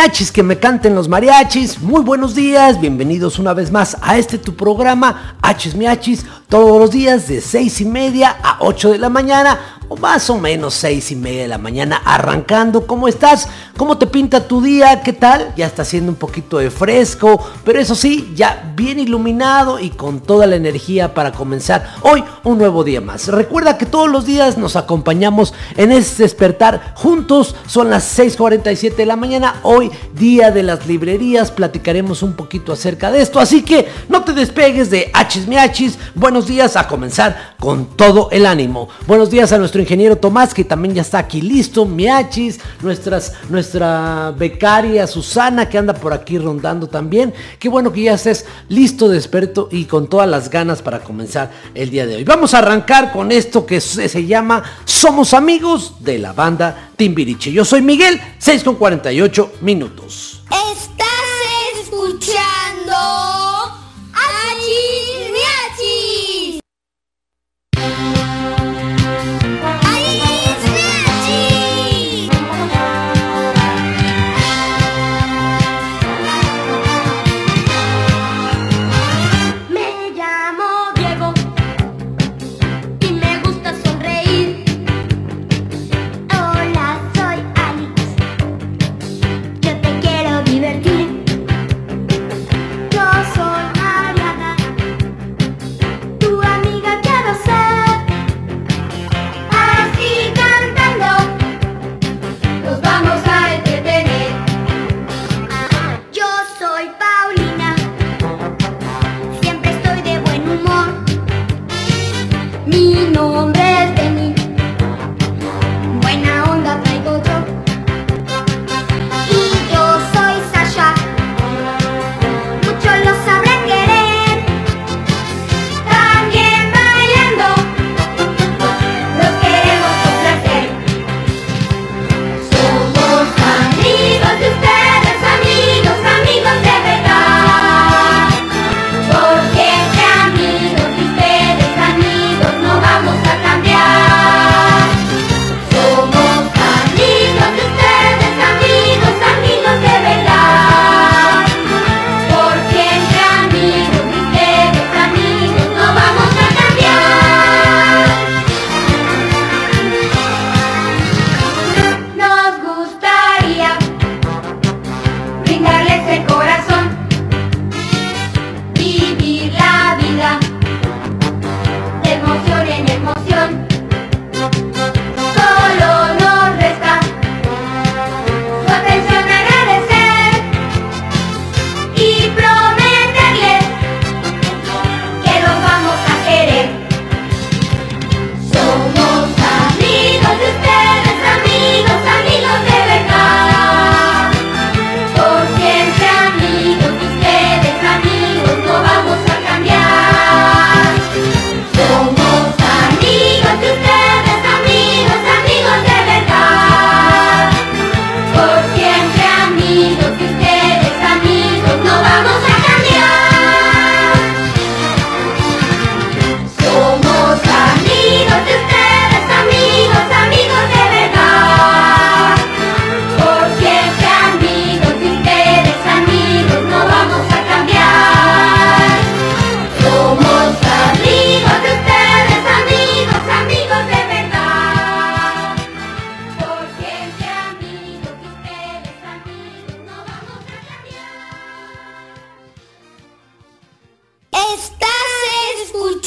Achis miachis, que me canten los mariachis. Muy buenos días, bienvenidos una vez más a este tu programa, Achis miachis, todos los días de 6 y media a 8 de la mañana o más o menos seis y media de la mañana arrancando. ¿Cómo estás? ¿Cómo te pinta tu día? ¿Qué tal? Ya está haciendo un poquito de fresco, pero eso sí, ya bien iluminado y con toda la energía para comenzar hoy un nuevo día más. Recuerda que todos los días nos acompañamos en este despertar juntos. Son las 6.47 de la mañana. Hoy, día de las librerías, platicaremos un poquito acerca de esto. Así que no te despegues de Hachis Miachis. Buenos días a comenzar con todo el ánimo. Buenos días a nuestro ingeniero Tomás, que también ya está aquí listo, Miachis, nuestras, nuestra becaria Susana, que anda por aquí rondando también. Qué bueno que ya estés listo, desperto y con todas las ganas para comenzar el día de hoy. Vamos a arrancar con esto que se, llama Somos Amigos de la banda Timbiriche. Yo soy Miguel, 6 con 48 minutos. Estás escuchando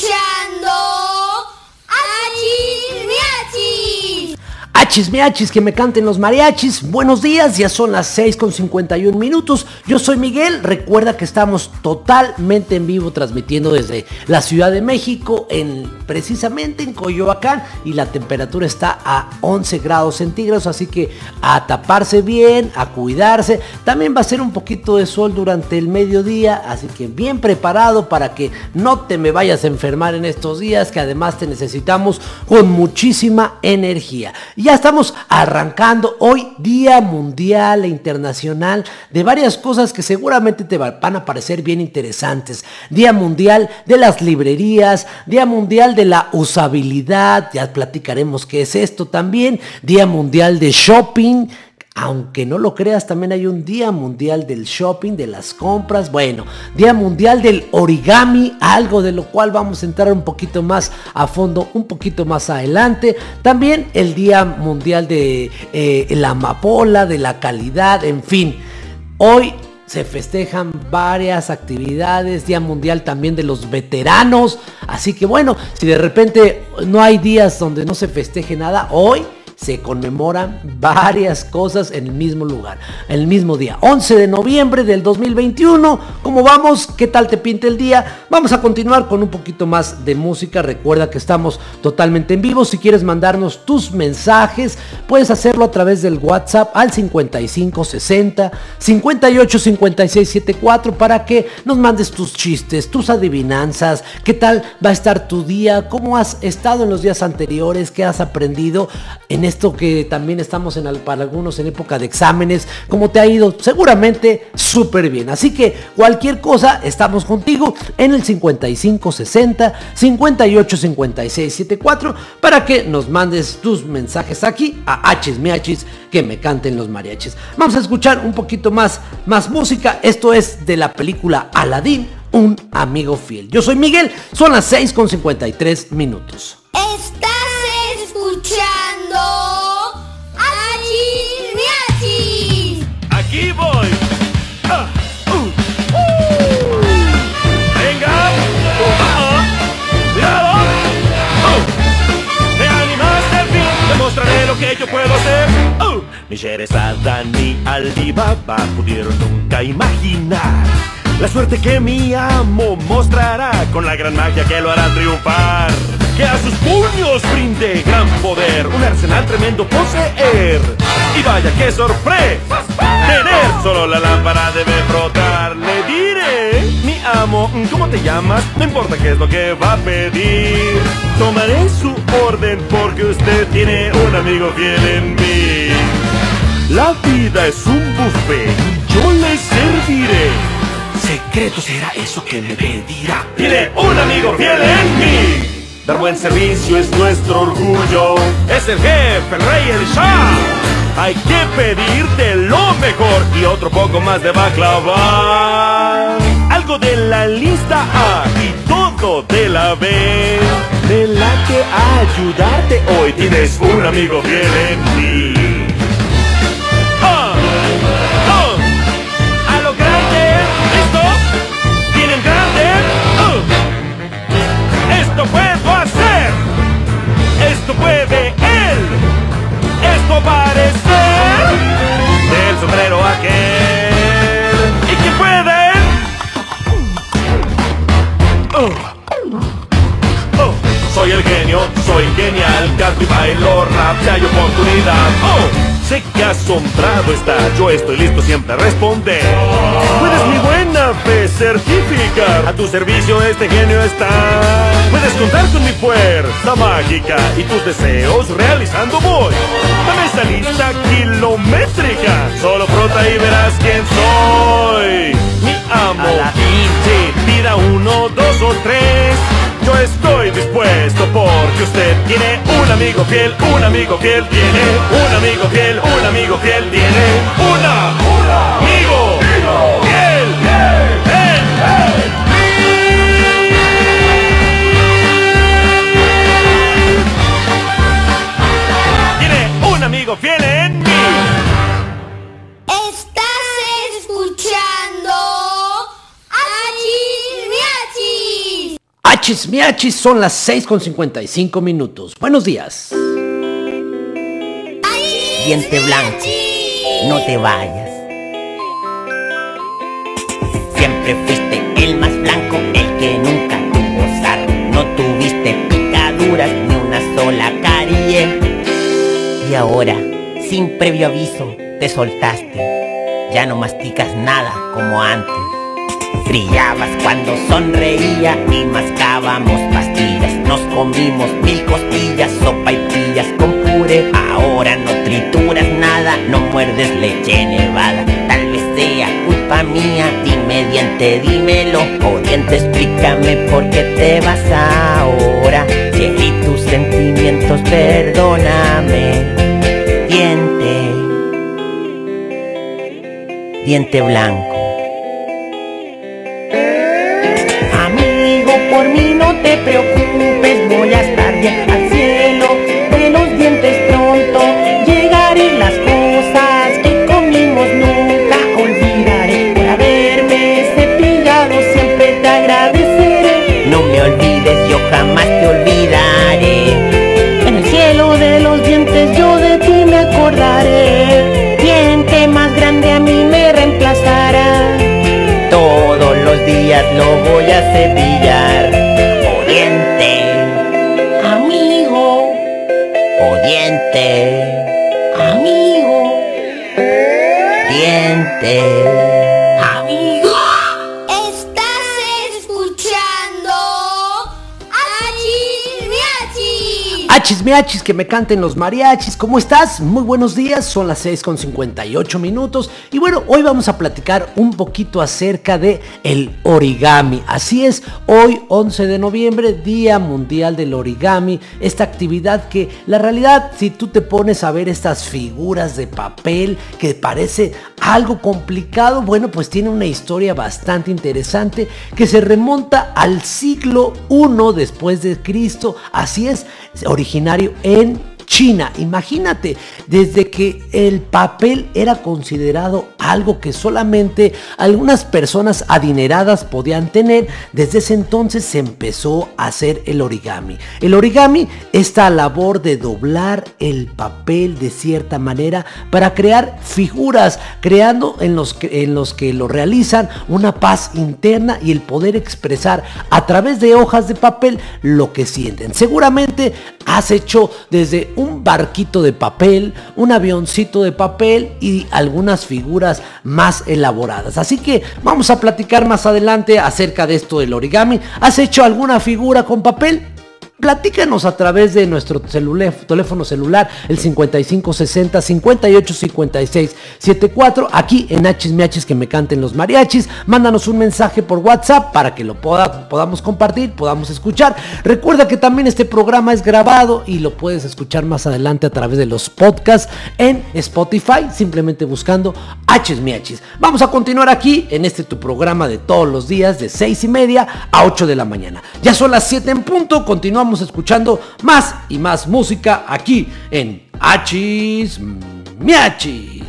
Ciao! Chismeachis, que me canten los mariachis. Buenos días, ya son las 6 con 51 minutos. Yo soy Miguel. Recuerda que estamos totalmente en vivo transmitiendo desde la Ciudad de México, en, precisamente en Coyoacán, y la temperatura está a 11 grados centígrados. Así que a taparse bien, a cuidarse. También va a ser un poquito de sol durante el mediodía, así que bien preparado para que no te me vayas a enfermar en estos días, que además te necesitamos con muchísima energía. Ya estamos arrancando hoy Día Mundial e Internacional de varias cosas que seguramente te van a parecer bien interesantes. Día Mundial de las librerías, Día Mundial de la usabilidad, ya platicaremos qué es esto también. Día Mundial de Shopping, aunque no lo creas, también hay un Día Mundial del Shopping, de las compras, bueno, Día Mundial del Origami, algo de lo cual vamos a entrar un poquito más a fondo, un poquito más adelante. También el Día Mundial de eh, la amapola, de la calidad, en fin. Hoy se festejan varias actividades, Día Mundial también de los veteranos. Así que bueno, si de repente no hay días donde no se festeje nada, hoy se conmemoran varias cosas en el mismo lugar, el mismo día. 11 de noviembre del 2021. ¿Cómo vamos? ¿Qué tal te pinta el día? Vamos a continuar con un poquito más de música. Recuerda que estamos totalmente en vivo. Si quieres mandarnos tus mensajes, puedes hacerlo a través del WhatsApp al 5560 58 56 74 para que nos mandes tus chistes, tus adivinanzas, qué tal va a estar tu día, cómo has estado en los días anteriores, qué has aprendido en esto que también estamos en, para algunos en época de exámenes, cómo te ha ido, seguramente súper bien. Así que cualquier cosa, estamos contigo en el 5560 58 56 74 para que nos mandes tus mensajes aquí a H's Miachis que me canten los mariachis. Vamos a escuchar un poquito más, más música. Esto es de la película Aladdin, un amigo fiel. Yo soy Miguel, son las 6 con 53 minutos. Que yo puedo hacer. Uh. Ni Sherazada ni Alibaba pudieron nunca imaginar la suerte que mi amo mostrará con la gran magia que lo hará triunfar. Que a sus puños brinde gran poder, un arsenal tremendo poseer. Y vaya que sorpresa, tener solo la lámpara debe frotar. Le diré, mi amo, ¿cómo te llamas? No importa qué es lo que va a pedir. Tomaré su orden porque usted tiene un amigo fiel en mí. La vida es un buffet yo le serviré. Secreto será eso que me pedirá. Tiene un amigo fiel en mí. Dar buen servicio es nuestro orgullo. Es el jefe, el rey, el shah. Hay que pedirte lo mejor y otro poco más de baklava. Algo de la lista A y todo de la B. De la que ayudarte hoy tienes un amigo fiel en mí. Ah, ah. Esto parece del sombrero aquel. ¿Y quién puede? Oh. Oh, soy el genio, soy genial, canto y bailo rap, si hay oportunidad. Oh, sé que asombrado está, yo estoy listo siempre a responder. Puedes mi buena fe certificar, a tu servicio este genio está. Puedes contar con mi fuerza mágica y tus deseos realizando voy. Esa lista kilométrica, solo frota y verás quién soy. Mi amo, sí, pida uno, dos o tres. Yo estoy dispuesto porque usted tiene un amigo fiel, un amigo fiel tiene, un amigo fiel, un amigo fiel tiene, una, amigo Fiel en mí. Estás escuchando Achis Miachis. H's Miachis son las 6 con 55 minutos. Buenos días. diente blanco, no te vayas. Siempre fuiste el más blanco, el que nunca tuvo sarro. No tuviste picaduras Ahora, sin previo aviso, te soltaste. Ya no masticas nada como antes. Brillabas cuando sonreía y mascábamos pastillas. Nos comimos mil costillas, sopa y pillas con puré. Ahora no trituras nada, no muerdes leche nevada. Tal vez sea culpa mía, dime diente, dímelo. O diente, explícame por qué te vas ahora. Si tus sentimientos, perdóname. Diente blanco. Amigo, por mí no te preocupes, voy a estar bien al cielo lo voy a cepillar. Miachis. Achis miachis, que me canten los mariachis. ¿Cómo estás? Muy buenos días. Son las 6 con 58 minutos. Y bueno, hoy vamos a platicar un poquito acerca de el origami. Así es, hoy 11 de noviembre, Día Mundial del Origami. Esta actividad que la realidad, si tú te pones a ver estas figuras de papel que parece algo complicado, bueno, pues tiene una historia bastante interesante que se remonta al siglo I después de Cristo. Así es, originario en China. Imagínate, desde que el papel era considerado algo que solamente algunas personas adineradas podían tener, desde ese entonces se empezó a hacer el origami. El origami, esta labor de doblar el papel de cierta manera para crear figuras, creando en los que, en los que lo realizan una paz interna y el poder expresar a través de hojas de papel lo que sienten. Seguramente has hecho desde un barquito de papel, un avioncito de papel y algunas figuras más elaboradas. Así que vamos a platicar más adelante acerca de esto del origami. ¿Has hecho alguna figura con papel? Platícanos a través de nuestro teléfono celular, el 5560 5856 74, aquí en Hachis Miachis que me canten los mariachis. Mándanos un mensaje por WhatsApp para que lo poda- podamos compartir, podamos escuchar. Recuerda que también este programa es grabado y lo puedes escuchar más adelante a través de los podcasts en Spotify, simplemente buscando Hachis Miachis. Vamos a continuar aquí en este tu programa de todos los días de 6 y media a 8 de la mañana. Ya son las 7 en punto, continuamos escuchando más y más música aquí en Hachis Miachis.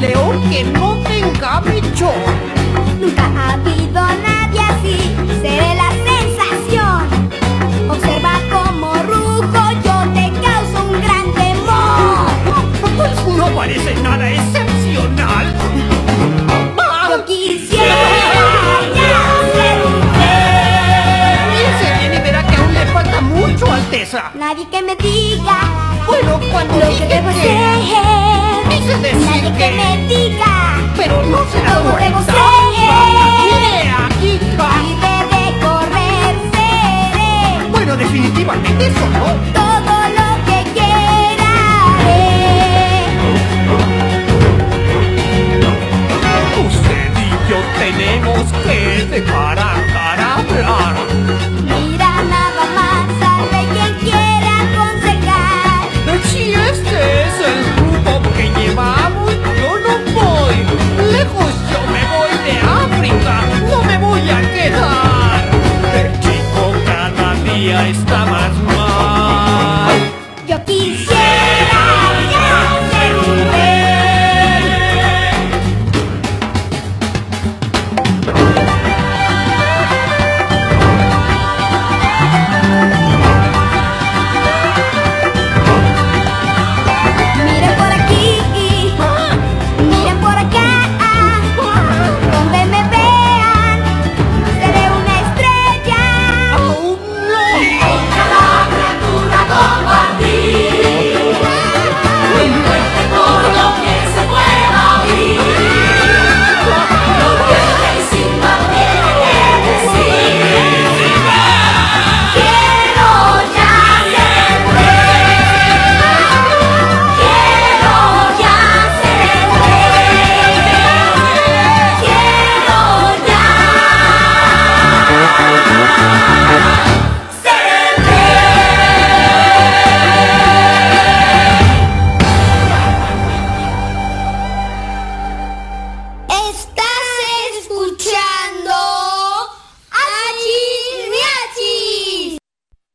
León que no tenga bicho. Nunca ha habido nadie así, seré la sensación. Observa como rujo, yo te causo un gran temor. Pues no parece nada excepcional. Yo quisiera ya ser un Piense bien y verá que aún le falta mucho, Alteza. Nadie que me diga Bueno, cuando lo que que... decir Nadie que que- me diga Pero no se da ¿Cómo debo cuenta. Mire, aquí va. libre de correr seré. Bueno, definitivamente eso no. Todo lo que quiera haré. Usted y yo tenemos que dejar a hablar.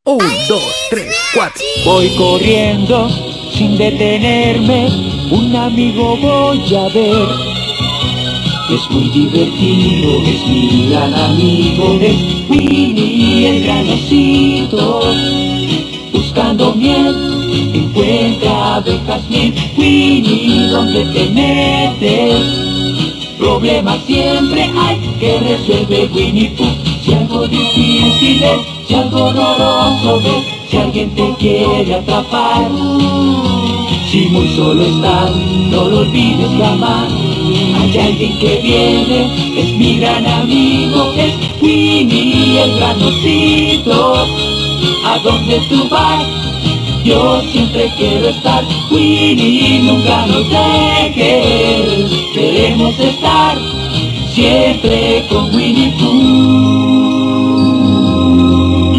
Dos, tres, cuatro. Voy corriendo sin detenerme, un amigo voy a ver. Es muy divertido, es mi gran amigo, es Winnie el granocito. Buscando miel, encuentra abejas miel, Winnie, ¿dónde te metes? Problemas siempre hay que resuelve Winnie Pooh. Si algo difícil es, si algo doloroso ves, si alguien te quiere atrapar. Si muy solo estás, no lo olvides jamás. Hay alguien que viene, es mi gran amigo, es Winnie el granocito. ¿A dónde tú vas? Yo siempre quiero estar, Winnie, nunca nos dejes. Queremos estar siempre con Winnie Pooh.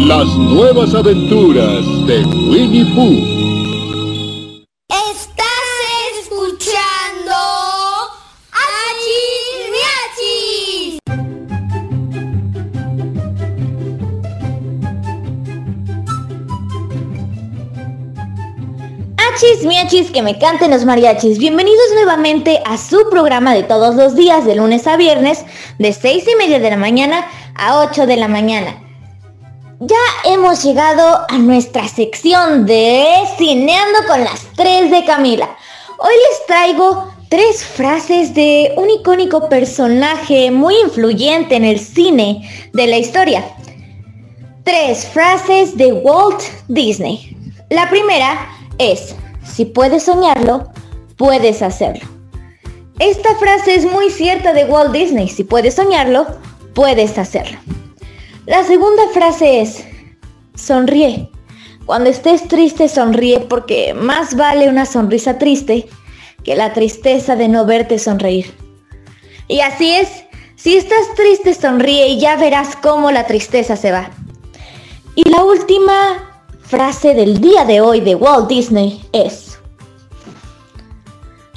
Las nuevas aventuras de Winnie Pooh. Estás escuchando Achis Miachis. Achis, miachis, que me canten los mariachis. Bienvenidos nuevamente a su programa de todos los días, de lunes a viernes, de 6 y media de la mañana a 8 de la mañana. Ya hemos llegado a nuestra sección de Cineando con las 3 de Camila. Hoy les traigo tres frases de un icónico personaje muy influyente en el cine de la historia. Tres frases de Walt Disney. La primera es, si puedes soñarlo, puedes hacerlo. Esta frase es muy cierta de Walt Disney. Si puedes soñarlo, puedes hacerlo. La segunda frase es, sonríe. Cuando estés triste, sonríe porque más vale una sonrisa triste que la tristeza de no verte sonreír. Y así es, si estás triste, sonríe y ya verás cómo la tristeza se va. Y la última frase del día de hoy de Walt Disney es,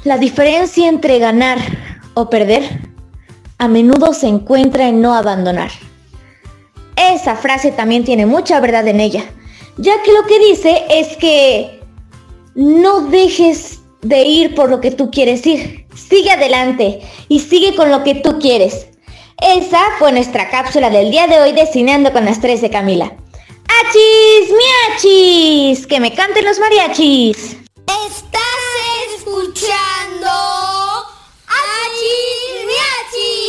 la diferencia entre ganar o perder a menudo se encuentra en no abandonar. Esa frase también tiene mucha verdad en ella, ya que lo que dice es que no dejes de ir por lo que tú quieres ir. Sigue adelante y sigue con lo que tú quieres. Esa fue nuestra cápsula del día de hoy de Cineando con las 3 de Camila. ¡Achis, miachis! ¡Que me canten los mariachis! Estás escuchando Achis Miachis.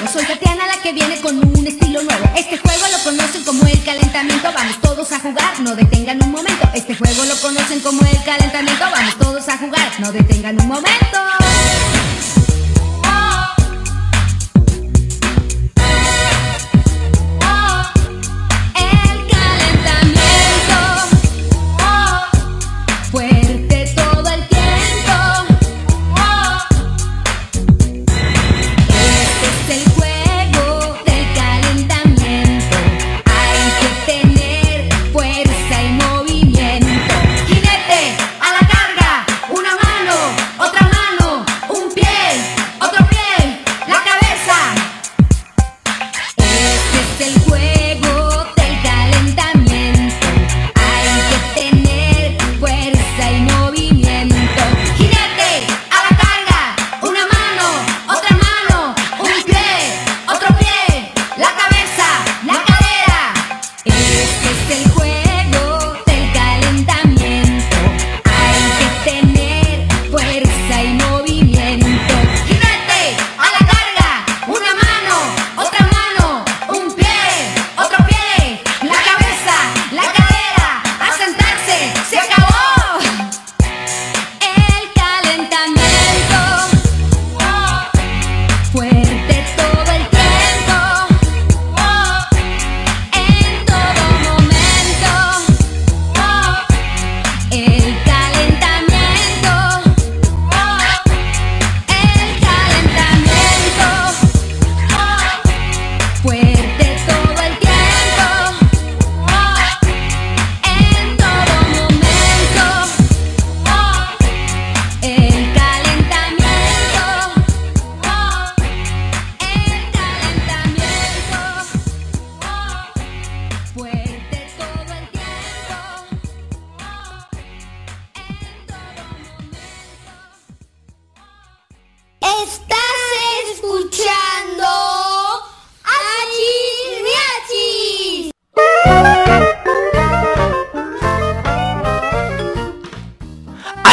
Juego. Soy Tatiana la que viene con un estilo nuevo. Este juego lo conocen como el calentamiento. Vamos todos a jugar, no detengan un momento. Este juego lo conocen como el calentamiento. Vamos todos a jugar, no detengan un momento.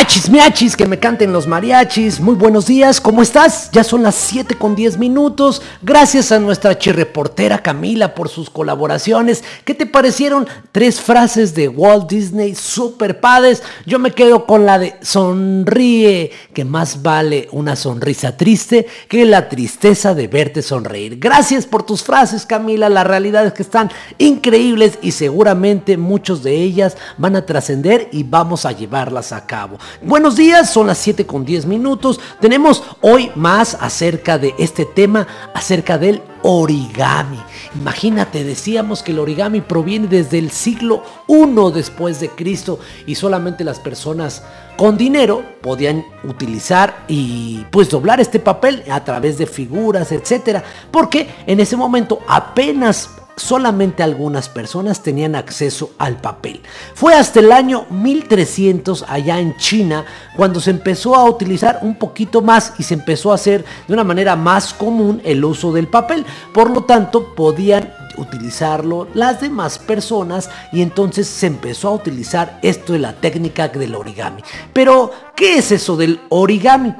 Achis miachis, que me canten los mariachis. Muy buenos días, ¿cómo estás? Ya son las 7 con 10 minutos. Gracias a nuestra chirreportera Camila por sus colaboraciones. ¿Qué te parecieron? Tres frases de Walt Disney super padres. Yo me quedo con la de sonríe, que más vale una sonrisa triste que la tristeza de verte sonreír. Gracias por tus frases, Camila. La realidad es que están increíbles y seguramente muchos de ellas van a trascender y vamos a llevarlas a cabo. Buenos días, son las 7 con 10 minutos. Tenemos hoy más acerca de este tema, acerca del origami. Imagínate, decíamos que el origami proviene desde el siglo I después de Cristo y solamente las personas con dinero podían utilizar y pues doblar este papel a través de figuras, etcétera, porque en ese momento apenas solamente algunas personas tenían acceso al papel. Fue hasta el año 1300 allá en China cuando se empezó a utilizar un poquito más y se empezó a hacer de una manera más común el uso del papel. Por lo tanto, podían utilizarlo las demás personas y entonces se empezó a utilizar esto de la técnica del origami. Pero, ¿qué es eso del origami?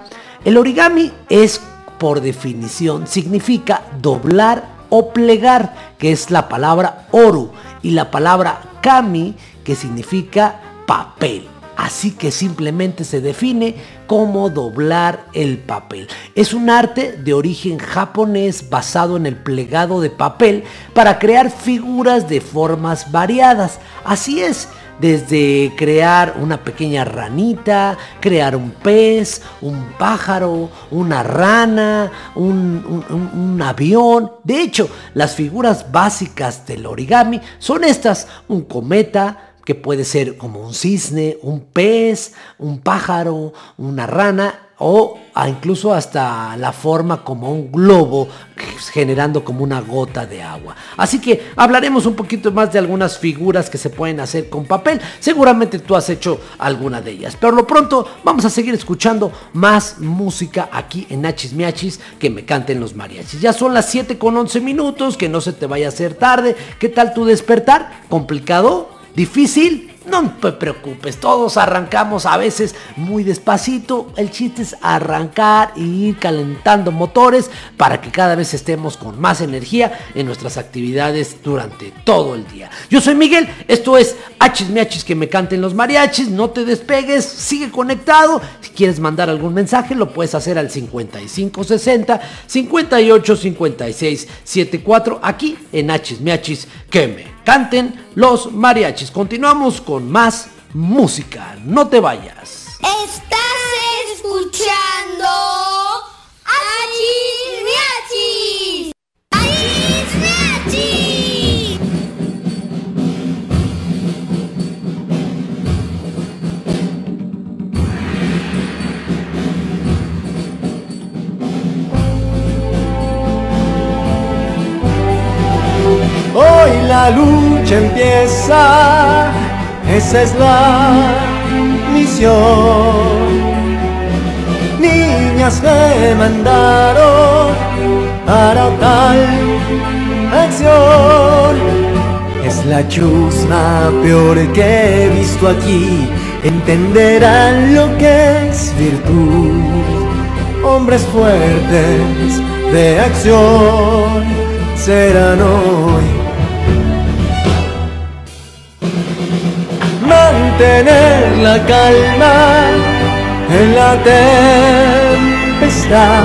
El origami es, por definición, significa doblar o plegar, que es la palabra oru, y la palabra kami, que significa papel. Así que simplemente se define como doblar el papel. Es un arte de origen japonés basado en el plegado de papel para crear figuras de formas variadas. Así es, desde crear una pequeña ranita, crear un pez, un pájaro, una rana, un, avión. De hecho, las figuras básicas del origami son estas, un cometa, que puede ser como un cisne, un pez, un pájaro, una rana o incluso hasta la forma como un globo generando como una gota de agua. Así que hablaremos un poquito más de algunas figuras que se pueden hacer con papel. Seguramente tú has hecho alguna de ellas. Pero lo pronto vamos a seguir escuchando más música aquí en Hachis Miachis que me canten los mariachis. Ya son las 7 con 11 minutos, que no se te vaya a hacer tarde. ¿Qué tal tu despertar? ¿Complicado? ¿Difícil? No te preocupes, todos arrancamos a veces muy despacito. El chiste es arrancar y ir calentando motores para que cada vez estemos con más energía en nuestras actividades durante todo el día. Yo soy Miguel, esto es Hachis Miachis que me canten los mariachis. No te despegues, sigue conectado. Si quieres mandar algún mensaje, lo puedes hacer al 5560 58 56 74 aquí en Hachis Miachis que me canten los mariachis. Continuamos con más música. No te vayas. Estás escuchando Achis la lucha empieza, esa es la misión. Niñas me mandaron para tal acción. Es la chusma peor que he visto aquí, entenderán lo que es virtud. Hombres fuertes de acción serán hoy. Mantener la calma en la tempestad.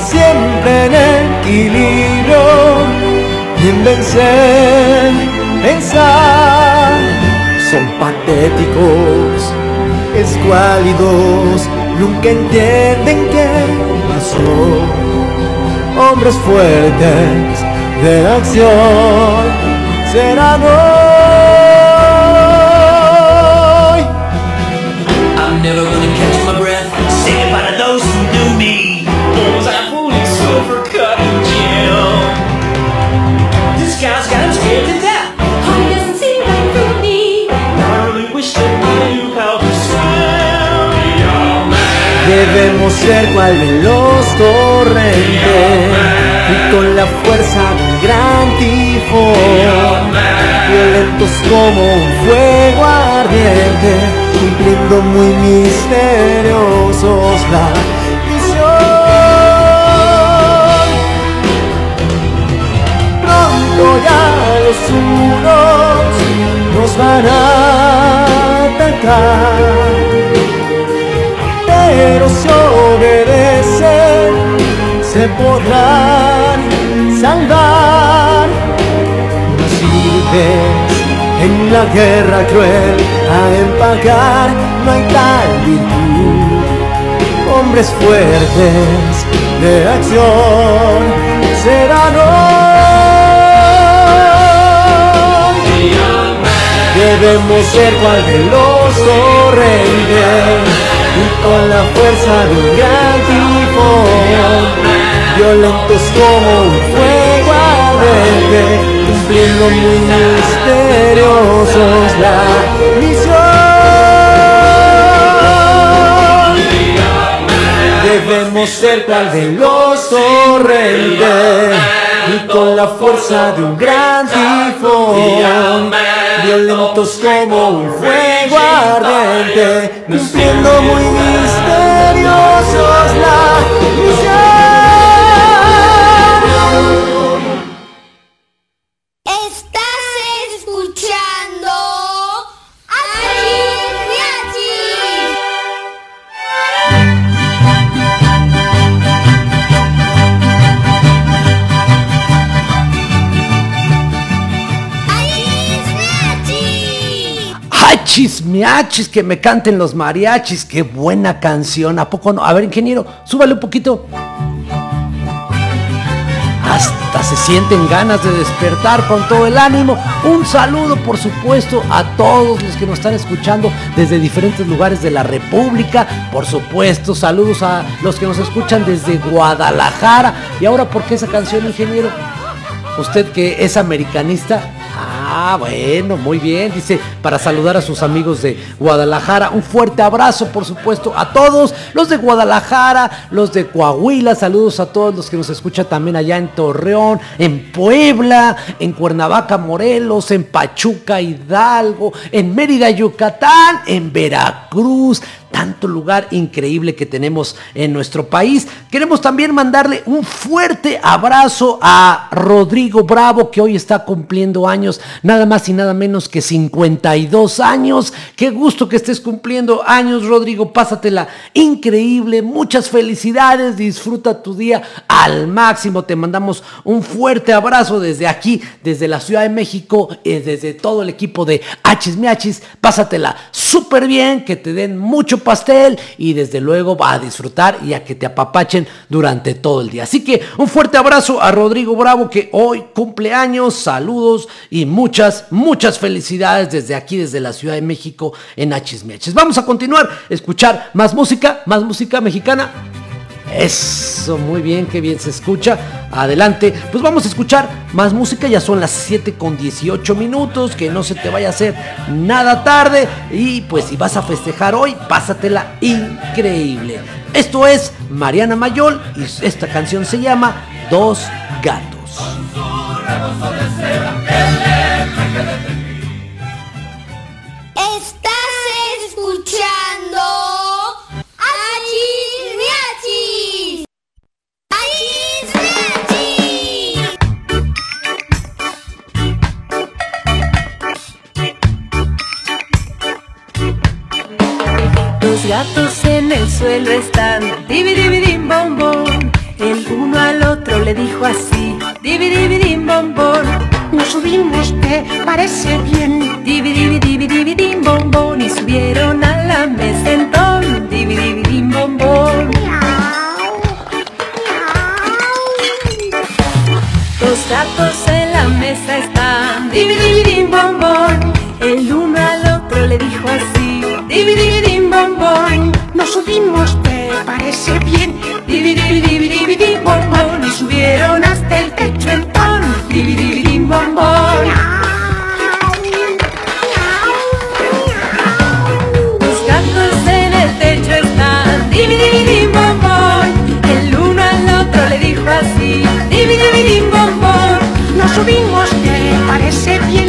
Siempre en equilibrio y en vencer, pensar. Son patéticos, escuálidos, nunca entienden qué pasó hombres fuertes de acción serán hoy. Ser cual de los torrentes y con la fuerza del gran tifón, violentos como un fuego ardiente, un cumpliendo muy misteriosos la misión. Pronto ya los unos nos van a atacar, pero si obedecen se podrán salvar. No sirves en la guerra cruel a empacar, no hay tal virtud. Hombres fuertes de acción serán hoy. Debemos ser cual veloz torrente y con la fuerza de un gran tifón, violentos como un fuego ardiente, cumpliendo muy misteriosos la misión. Debemos ser cual veloz torrente y con la fuerza de un gran tifón, violentos como un fuego ardiente, cumpliendo muy misteriosos la Hachis, miachis, que me canten los mariachis. Qué buena canción. ¿A poco no? A ver, ingeniero, súbale un poquito. Hasta se sienten ganas de despertar con todo el ánimo. Un saludo, por supuesto, a todos los que nos están escuchando desde diferentes lugares de la República. Por supuesto, saludos a los que nos escuchan desde Guadalajara. Y ahora, ¿por qué esa canción, ingeniero? Usted que es americanista. Ah, bueno, muy bien. Dice, para saludar a sus amigos de Guadalajara. Un fuerte abrazo, por supuesto, a todos los de Guadalajara, los de Coahuila. Saludos a todos los que nos escuchan también allá en Torreón, en Puebla, en Cuernavaca, Morelos, en Pachuca, Hidalgo, en Mérida, Yucatán, en Veracruz tanto lugar increíble que tenemos en nuestro país. Queremos también mandarle un fuerte abrazo a Rodrigo Bravo, que hoy está cumpliendo años, nada más y nada menos que 52 años. Qué gusto que estés cumpliendo años, Rodrigo. Pásatela increíble. Muchas felicidades. Disfruta tu día al máximo. Te mandamos un fuerte abrazo desde aquí, desde la Ciudad de México, eh, desde todo el equipo de Hachis Miachis. Pásatela súper bien, que te den mucho pastel y desde luego va a disfrutar y a que te apapachen durante todo el día. Así que un fuerte abrazo a Rodrigo Bravo que hoy cumple años, saludos y muchas, muchas felicidades desde aquí, desde la Ciudad de México en Hachis Miachis. Vamos a continuar, escuchar más música, más música mexicana. Eso, muy bien, qué bien se escucha. Adelante, pues vamos a escuchar más música. Ya son las 7 con 18 minutos. Que no se te vaya a hacer nada tarde. Y pues si vas a festejar hoy, pásatela increíble. Esto es Mariana Mayol y esta canción se llama Dos Gatos. Estás escuchando gatos en el suelo están, dividividim bombón. El uno al otro le dijo así, dividividim bombón. Nos subimos, ¿te parece bien? Dividividim bombón. Y subieron a subimos, ¿te parece bien?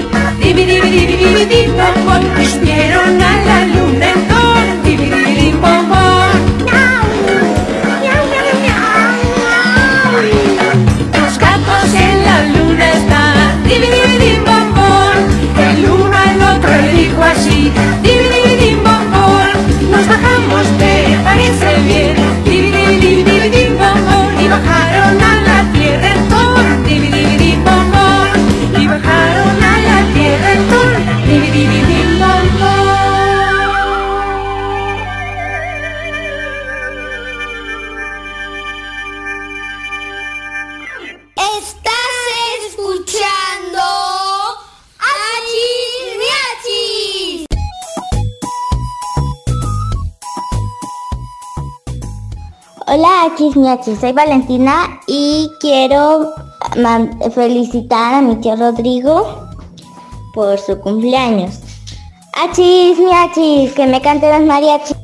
Achis Miachis, soy Valentina y quiero felicitar a mi tío Rodrigo por su cumpleaños. Achis Miachis, que me cante los mariachis.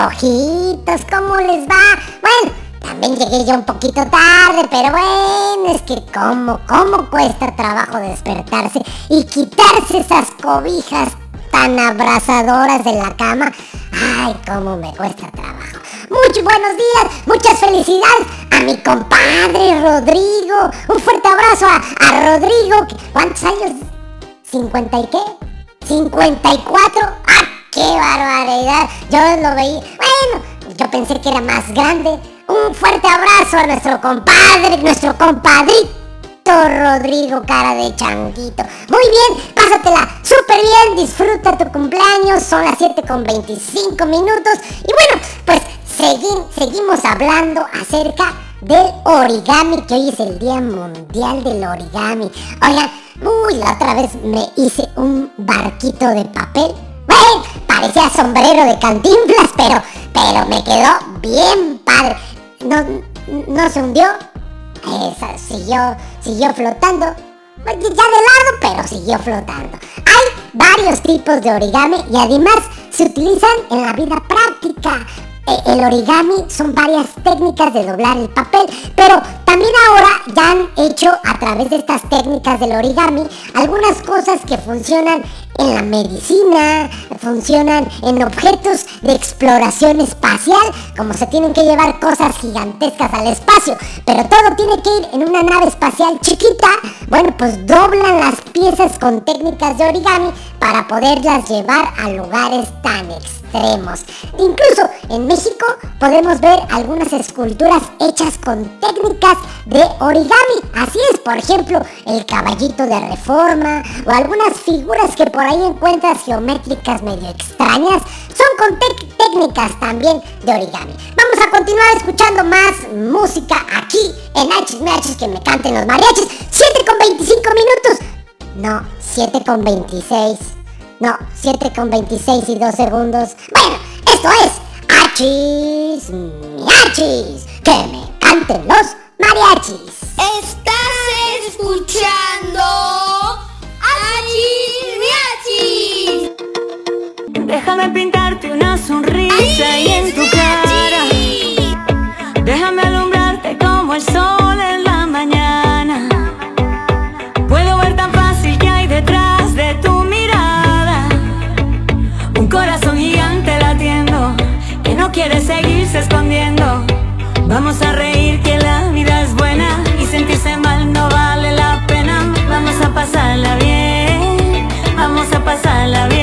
Flojitos! ¿Cómo les va? Bueno, también llegué yo un poquito tarde, pero bueno, es que cómo, cómo cuesta trabajo despertarse y quitarse esas cobijas tan abrazadoras de la cama. Ay, cómo me cuesta trabajo. Muchos buenos días, muchas felicidades a mi compadre Rodrigo. Un fuerte abrazo a, a Rodrigo. ¿Cuántos años? ¿50 y qué? ¿54? ¡Ah, qué barbaridad! Yo lo veía. Bueno, yo pensé que era más grande. Un fuerte abrazo a nuestro compadre, nuestro compadrito. Rodrigo, cara de changuito. Muy bien, pásatela súper bien, disfruta tu cumpleaños, son las 7 con 25 minutos. Y bueno, pues segui- seguimos hablando acerca del origami, que hoy es el Día Mundial del Origami. Oigan, uy, la otra vez me hice un barquito de papel. Parecía sombrero de cantinflas, pero, pero me quedó bien padre. No, no se hundió, siguió, siguió flotando. Ya de lado, pero siguió flotando. Hay varios tipos de origami y además se utilizan en la vida práctica. Eh, El origami son varias técnicas de doblar el papel, pero también ahora ya han hecho a través de estas técnicas del origami algunas cosas que funcionan en la medicina, funcionan en objetos de exploración espacial, como se tienen que llevar cosas gigantescas al espacio, pero todo tiene que ir en una nave espacial chiquita, bueno, pues doblan las piezas con técnicas de origami para poderlas llevar a lugares tan extremos. Incluso en México podemos ver algunas esculturas hechas con técnicas de origami. Así es, por ejemplo, el caballito de reforma o algunas figuras que por ahí encuentras geométricas medio extrañas. Son con técnicas también de origami. Vamos a continuar escuchando más música aquí en Machis que me canten los mariachis. 7 con 25 minutos. No, 7 con 26. No, 7 con 26 y 2 segundos. Bueno, esto es Hachis Miachis. Que me canten los mariachis. Estás escuchando Achis Miachis. Déjame pintarte una sonrisa y en tu cara. Déjame alumbrarte como el sol en la mañana. Puedo ver tan fácil que hay detrás de tu mirada. Un corazón gigante latiendo que no quiere seguirse escondiendo. Vamos a reír pasarla bien, vamos a pasarla bien.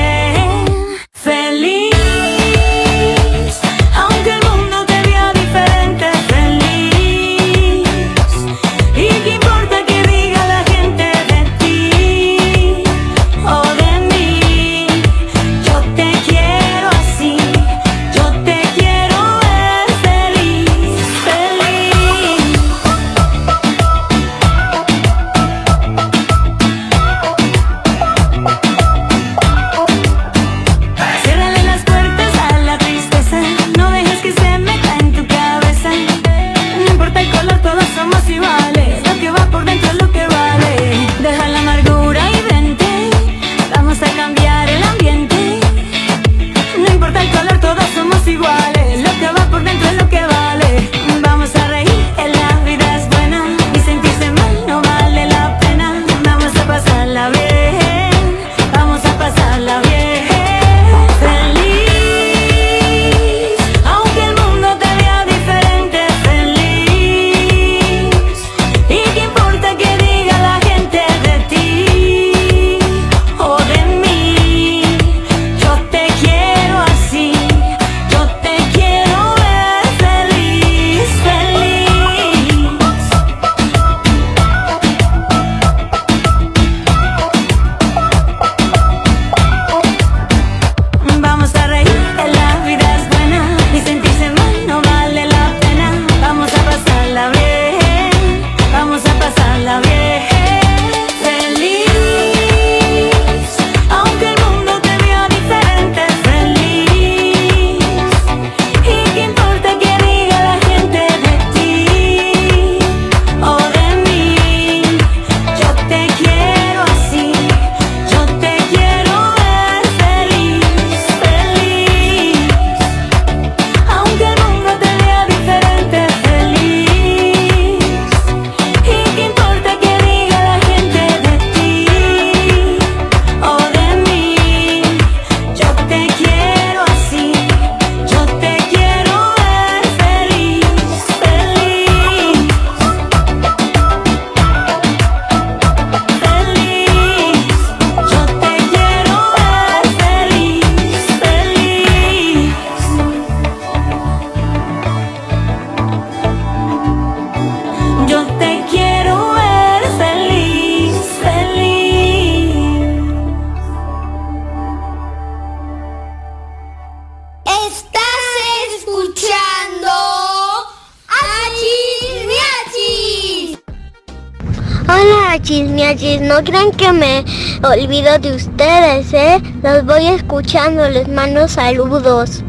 Escuchando, les mando saludos.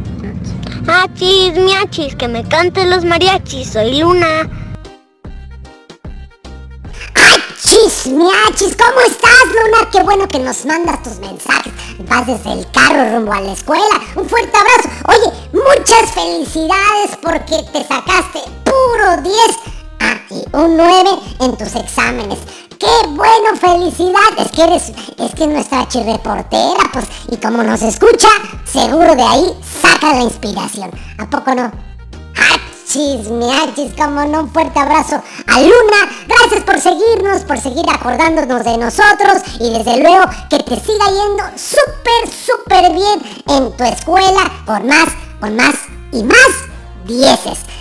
Ah, chismiachis, que me canten los mariachis, soy Luna. Chismiachis, ¿cómo estás, Luna? Qué bueno que nos mandas tus mensajes. Vas desde el carro rumbo a la escuela. Un fuerte abrazo. Oye, muchas felicidades porque te sacaste puro 10. Ah, y un 9 en tus exámenes. ¡Qué bueno! ¡Felicidades! Que eres, es que nuestra chirreportera, pues, y como nos escucha, seguro de ahí saca la inspiración. ¿A poco no? Achis, miachis, como no, un fuerte abrazo a Luna. Gracias por seguirnos, por seguir acordándonos de nosotros y desde luego que te siga yendo súper, súper bien en tu escuela con más, con más y más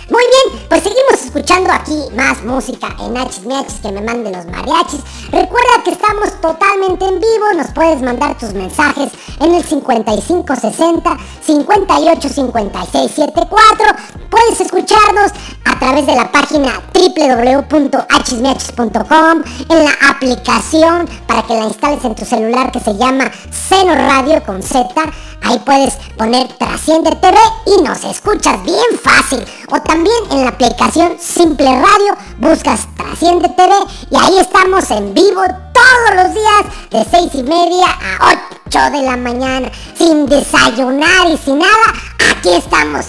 Muy bien, pues seguimos escuchando aquí más música en Miachis que me manden los mariachis. Recuerda que estamos totalmente en vivo, nos puedes mandar tus mensajes en el 5560 585674. Puedes escucharnos a través de la página www.hmismiachis.com en la aplicación para que la instales en tu celular que se llama Seno Radio con Z. Ahí puedes poner Trasciende TV y nos escuchas bien fácil. O también en la aplicación Simple Radio buscas Trasciende TV y ahí estamos en vivo todos los días de 6 y media a 8 de la mañana. Sin desayunar y sin nada, aquí estamos.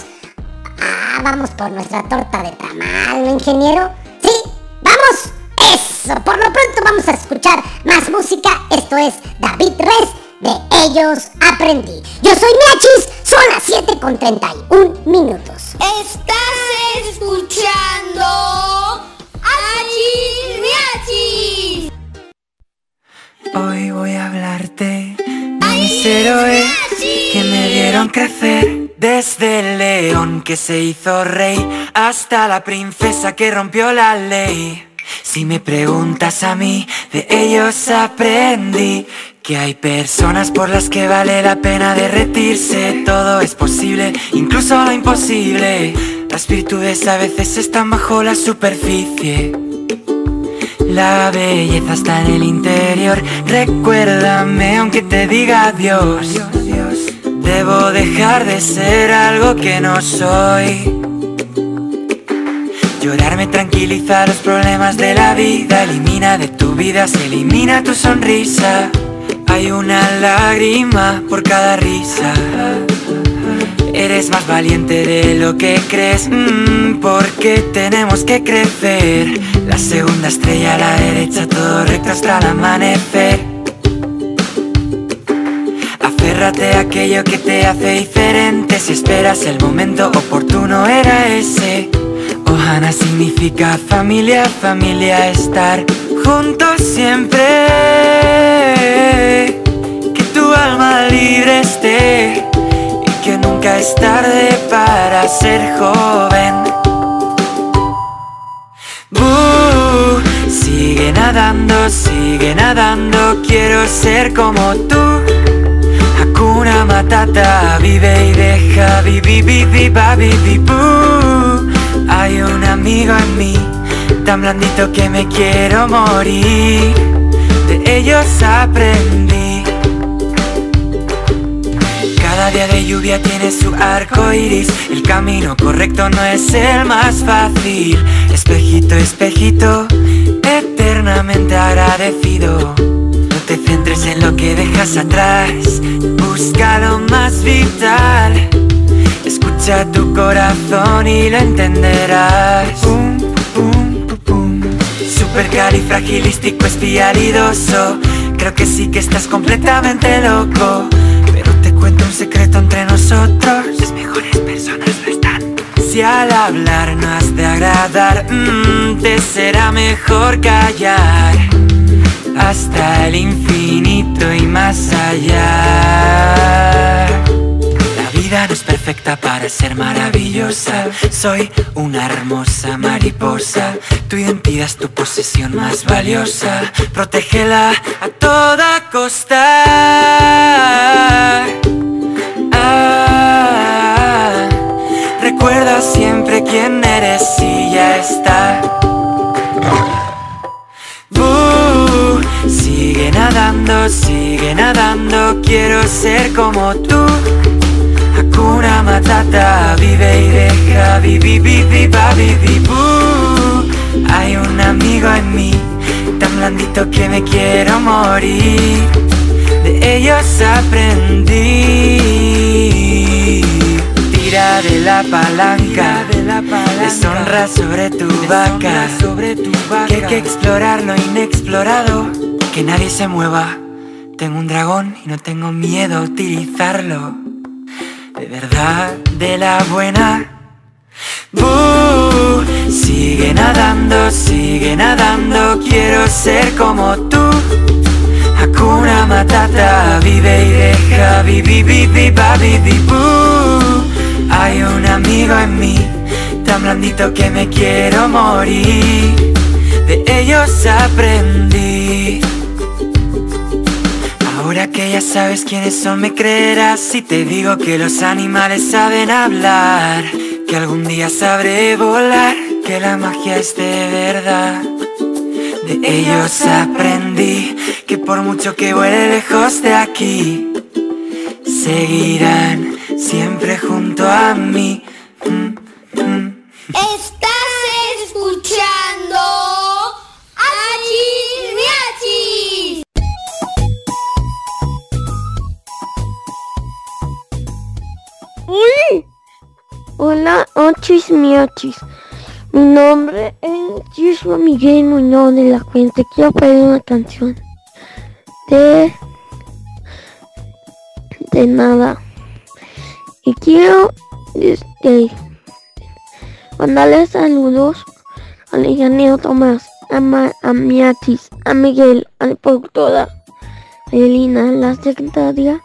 Ah, vamos por nuestra torta de tamal, ¿no, ingeniero? Sí, vamos. Eso, por lo pronto vamos a escuchar más música. Esto es David Res de Ellos Aprendí. Yo soy Miachis, son las 7 con 31 minutos. Estás escuchando Achis Miachis. Hoy voy a hablarte de mis héroes que me vieron crecer. Desde el león que se hizo rey hasta la princesa que rompió la ley. Si me preguntas a mí, de ellos aprendí que hay personas por las que vale la pena derretirse. Todo es posible, incluso lo imposible. Las virtudes a veces están bajo la superficie. La belleza está en el interior. Recuérdame aunque te diga adiós. Debo dejar de ser algo que no soy. Llorar me tranquiliza los problemas de la vida. Elimina de tu vida, se elimina tu sonrisa. Hay una lágrima por cada risa. Eres más valiente de lo que crees, mm, porque tenemos que crecer. La segunda estrella a la derecha, todo recto hasta el amanecer. Aférrate a aquello que te hace diferente. Si esperas el momento oportuno, era ese. Ohana significa familia, familia, estar juntos siempre. Que tu alma libre esté y que nunca es tarde para ser joven. Bú, sigue nadando, sigue nadando, quiero ser como tú. Hakuna Matata, vive y deja, vivi, vivi, ba, vivi, bú. Hay un amigo en mí, tan blandito que me quiero morir. De ellos aprendí. Cada día de lluvia tiene su arco iris. El camino correcto no es el más fácil. Espejito, espejito, eternamente agradecido. No te centres en lo que dejas atrás. Busca lo más vital. Escucha tu corazón y lo entenderás. Supercalifragilístico espialidoso. Creo que sí que estás completamente loco. Pero te cuento un secreto entre nosotros. Las mejores personas lo están. Si al hablar no has de agradar, mm, te será mejor callar. Hasta el infinito y más allá. No es perfecta para ser maravillosa. Soy una hermosa mariposa. Tu identidad es tu posesión más valiosa. Protégela a toda costa. Ah, recuerda siempre quién eres y ya está. Bú, sigue nadando, sigue nadando, quiero ser como tú. Hakuna Matata, vive y deja, vivi, vivi, vivi. Hay un amigo en mí, tan blandito que me quiero morir. De ellos aprendí. gira de la palanca, deshonra sobre tu vaca, sobre tu vaca. Que hay que explorar lo inexplorado, que nadie se mueva. Tengo un dragón y no tengo miedo a utilizarlo. Verdad, de la buena. Buh, sigue nadando, sigue nadando, quiero ser como tú. Hakuna Matata, vive y deja, vivi, vivi, ba, vivi, buh. Hay un amigo en mí, tan blandito que me quiero morir. De ellos aprendí. Que ya sabes quiénes son, me creerás si te digo que los animales saben hablar. Que algún día sabré volar, que la magia es de verdad. De ellos aprendí que por mucho que vuele lejos de aquí, seguirán siempre junto a mí. Estás escuchando Hola, ochis miachis. Mi nombre es Joshua Miguel Muñoz de la Cuenta. Quiero pedir una canción de... de nada. Y quiero este, mandarle saludos al ingeniero Tomás, a, Ma- a Miachis, a Miguel, a la productora, a Elina, a la secretaria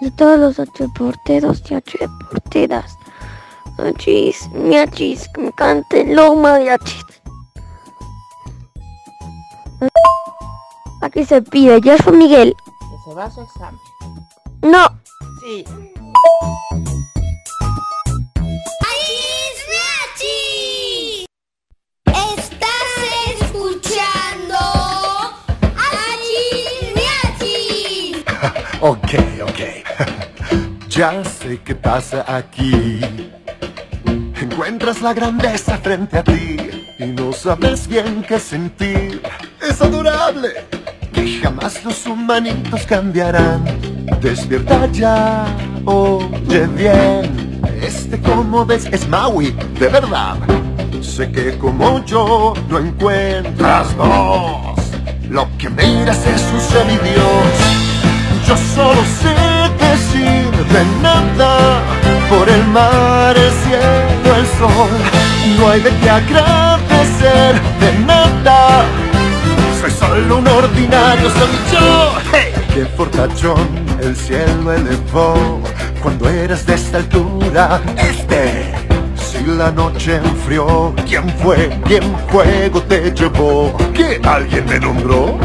de todos los reporteros y reporteras. Achis, miachis, que me canten los mariachis. Aquí se pide, yo soy Miguel. Que se va a su examen. No, Sí. Achis Ya sé qué pasa aquí. Encuentras la grandeza frente a ti y no sabes bien qué sentir. Es adorable que jamás los humanitos cambiarán. Despierta ya, oye bien. Este como ves es Maui, de verdad. Sé que como yo no encuentras vos. Lo que miras es un semidios. Yo solo sé decir de nada por el mar, el cielo, el sol. No hay de qué agradecer de nada. Soy solo un ordinario, soy yo. ¡Hey! Qué fortachón el cielo elevó cuando eras de esta altura. Este. Si la noche enfrió, ¿quién fue? ¿Quién fuego te llevó? ¿Que alguien me nombró?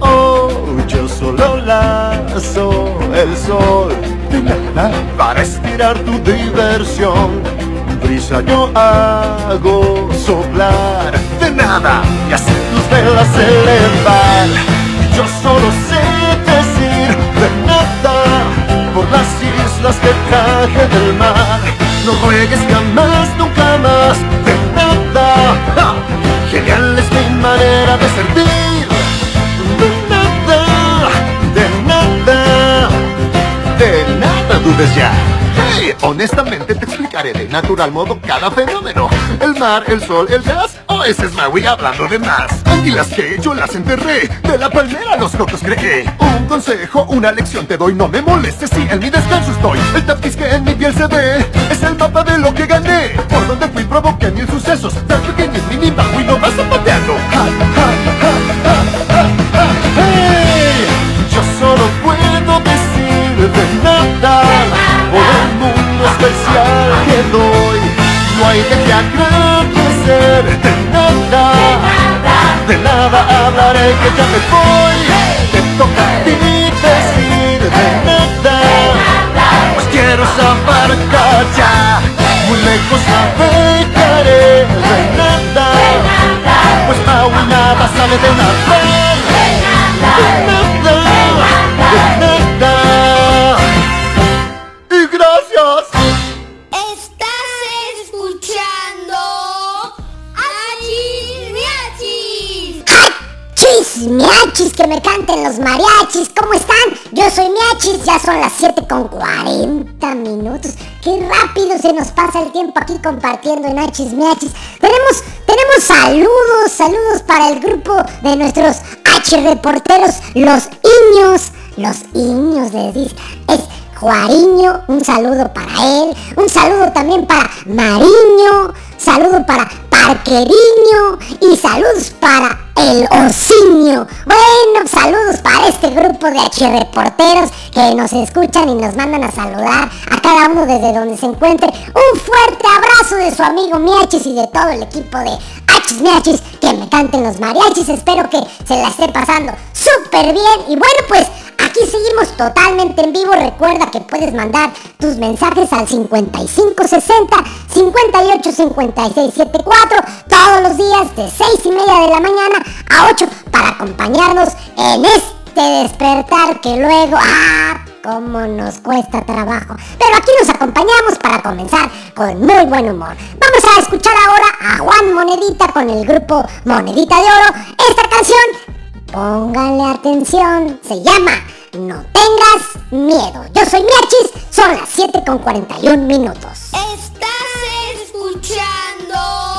Oh, yo solo lazo el sol para estirar tu diversión. Brisa yo hago soplar de nada y hacer tus velas elevar. Yo solo sé decir de nada por las islas que traje del mar. No juegues jamás, nunca más de nada. ¡Ja! Genial es mi manera de sentir. Ya. Hey, honestamente te explicaré de natural modo cada fenómeno. El mar, el sol, el gas, o ese es Maui hablando de más. Anguilas que yo las enterré, de la palmera los locos creé. Un consejo, una lección te doy, no me molestes si en mi descanso estoy. El tapiz que en mi piel se ve, es el mapa de lo que gané. Por donde fui provoqué mil sucesos, tan pequeños mini Maui no vas zapateando. Especial que doy. No hay de qué agradecer de nada. De nada hablaré que ya me voy. Te toca a ti decir de nada. Pues quiero zafarcar ya. Muy lejos navegaré de nada. Pues Maui nada sale de nada. De nada, de nada. Me canten los mariachis. ¿Cómo están? Yo soy miachis, ya son las 7 con 40 minutos. Qué rápido se nos pasa el tiempo aquí compartiendo en Hachis miachis. Tenemos, tenemos saludos, saludos para el grupo de nuestros H reporteros, los Iños. Los Iños les dice. Es Juariño, un saludo para él. Un saludo también para Mariño. Saludo para Parqueriño. Y saludos para el Osiño. Bueno, saludos para este grupo de H reporteros que nos escuchan y nos mandan a saludar a cada uno desde donde se encuentre. Un fuerte abrazo de su amigo Miachis y de todo el equipo de Hachis Miachis que me canten los mariachis. Espero que se la esté pasando súper bien. Y bueno, pues aquí seguimos totalmente en vivo. Recuerda que puedes mandar tus mensajes al 5560 58 56 74 todos los días de 6 y media de la mañana a 8 para acompañarnos en este despertar que luego, ah, cómo nos cuesta trabajo. Pero aquí nos acompañamos para comenzar con muy buen humor. Vamos a escuchar ahora a Juan Monedita con el grupo Monedita de Oro. Esta canción, pónganle atención, se llama No tengas miedo. Yo soy Miachis, son las 7 con 41 minutos. Estás escuchando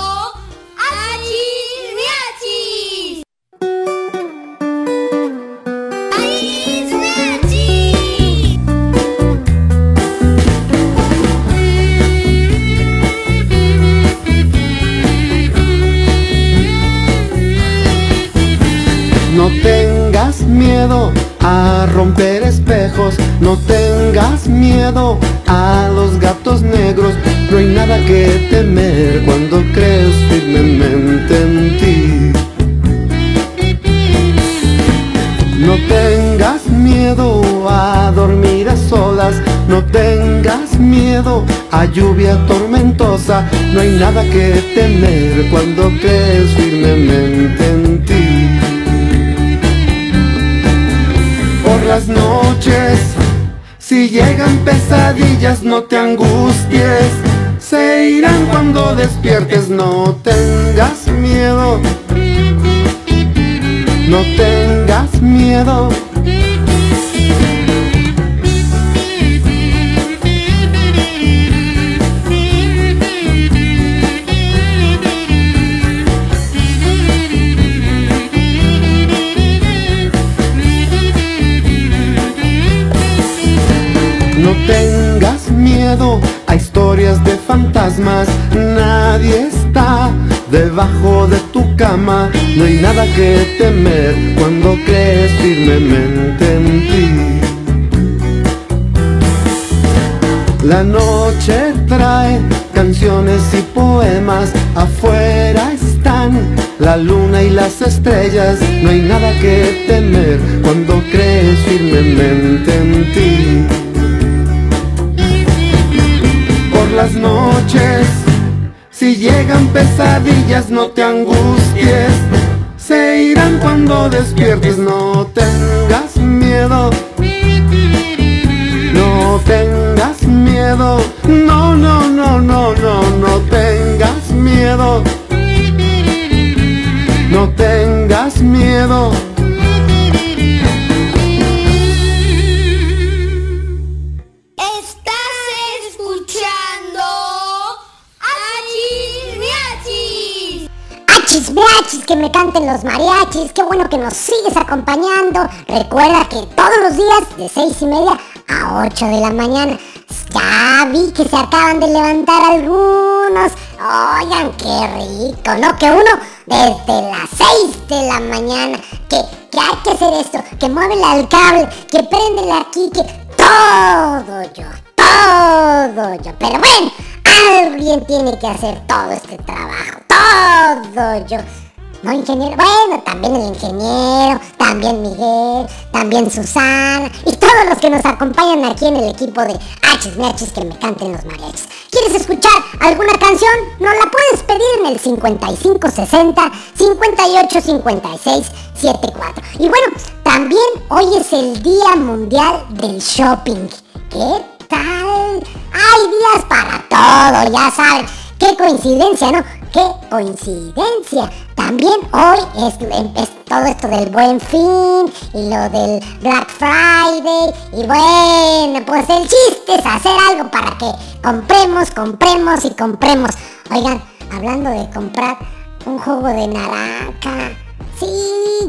temer cuando crees firmemente en ti. No tengas miedo a dormir a solas, no tengas miedo a lluvia tormentosa, no hay nada que temer cuando crees firmemente en ti. por las noches. Si llegan pesadillas, no te angusties. Se irán cuando despiertes, no tengas miedo. No tengas miedo. No tengas miedo fantasmas, nadie está debajo de tu cama, no hay nada que temer cuando crees firmemente en ti. La noche trae canciones y poemas, afuera están la luna y las estrellas, no hay nada que temer cuando crees firmemente en ti. Las noches, si llegan pesadillas, no te angusties, se irán cuando despiertes, no tengas miedo. No tengas miedo, no, no, no, no, no, no tengas miedo. No tengas miedo. Me canten los mariachis. Qué bueno que nos sigues acompañando. Recuerda que todos los días de 6 y media a 8 de la mañana. Ya vi que se acaban de levantar algunos. Oigan, qué rico, ¿no? Que uno desde las 6 de la mañana, que, que hay que hacer esto, que mueve el cable, que prende aquí, que todo yo, todo yo. Pero bueno, alguien tiene que hacer todo este trabajo, todo yo. No, ingeniero. Bueno, también el ingeniero, también Miguel, también Susana y todos los que nos acompañan aquí en el equipo de H's Miachis que me canten los mariachis. ¿Quieres escuchar alguna canción? Nos la puedes pedir en el 5560 58 56 74. Y bueno, también hoy es el Día Mundial del Shopping. ¿Qué tal? Hay días para todo, ya saben. Qué coincidencia, ¿no? Qué coincidencia. También hoy es, todo esto del buen fin y lo del Black Friday. Y bueno, pues el chiste es hacer algo para que compremos, compremos y compremos. Oigan, hablando de comprar un jugo de naranja. Sí,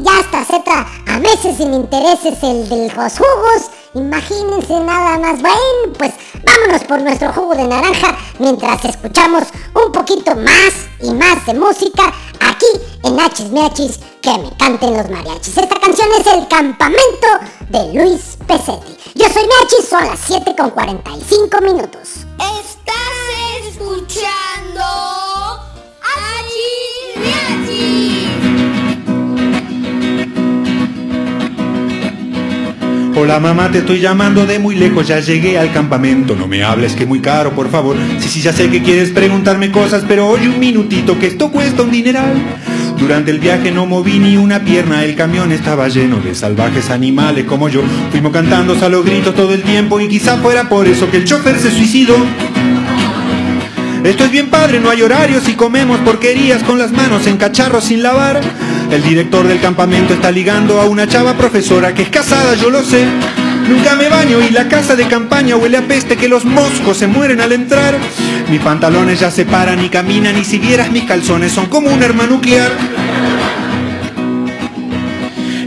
ya está Z a meses sin intereses el de los jugos. Imagínense nada más. Bueno, pues vámonos por nuestro jugo de naranja mientras escuchamos un poquito más y más de música aquí en Hachis Miachis que me canten los mariachis. Esta canción es El Campamento de Luis Pesetti. Yo soy Miachis, son las 7 con 45 minutos. Estás escuchando Achis Miachis. Hola mamá, te estoy llamando de muy lejos, ya llegué al campamento. No me hables que muy caro, por favor. Sí, sí, ya sé que quieres preguntarme cosas, pero oye un minutito que esto cuesta un dineral. Durante el viaje no moví ni una pierna, el camión estaba lleno de salvajes animales como yo. Fuimos cantando a gritos todo el tiempo y quizá fuera por eso que el chofer se suicidó. Esto es bien padre, no hay horarios y comemos porquerías con las manos en cacharros sin lavar. El director del campamento está ligando a una chava profesora que es casada, yo lo sé. Nunca me baño y la casa de campaña huele a peste que los moscos se mueren al entrar. Mis pantalones ya se paran y caminan y si vieras mis calzones son como un arma nuclear.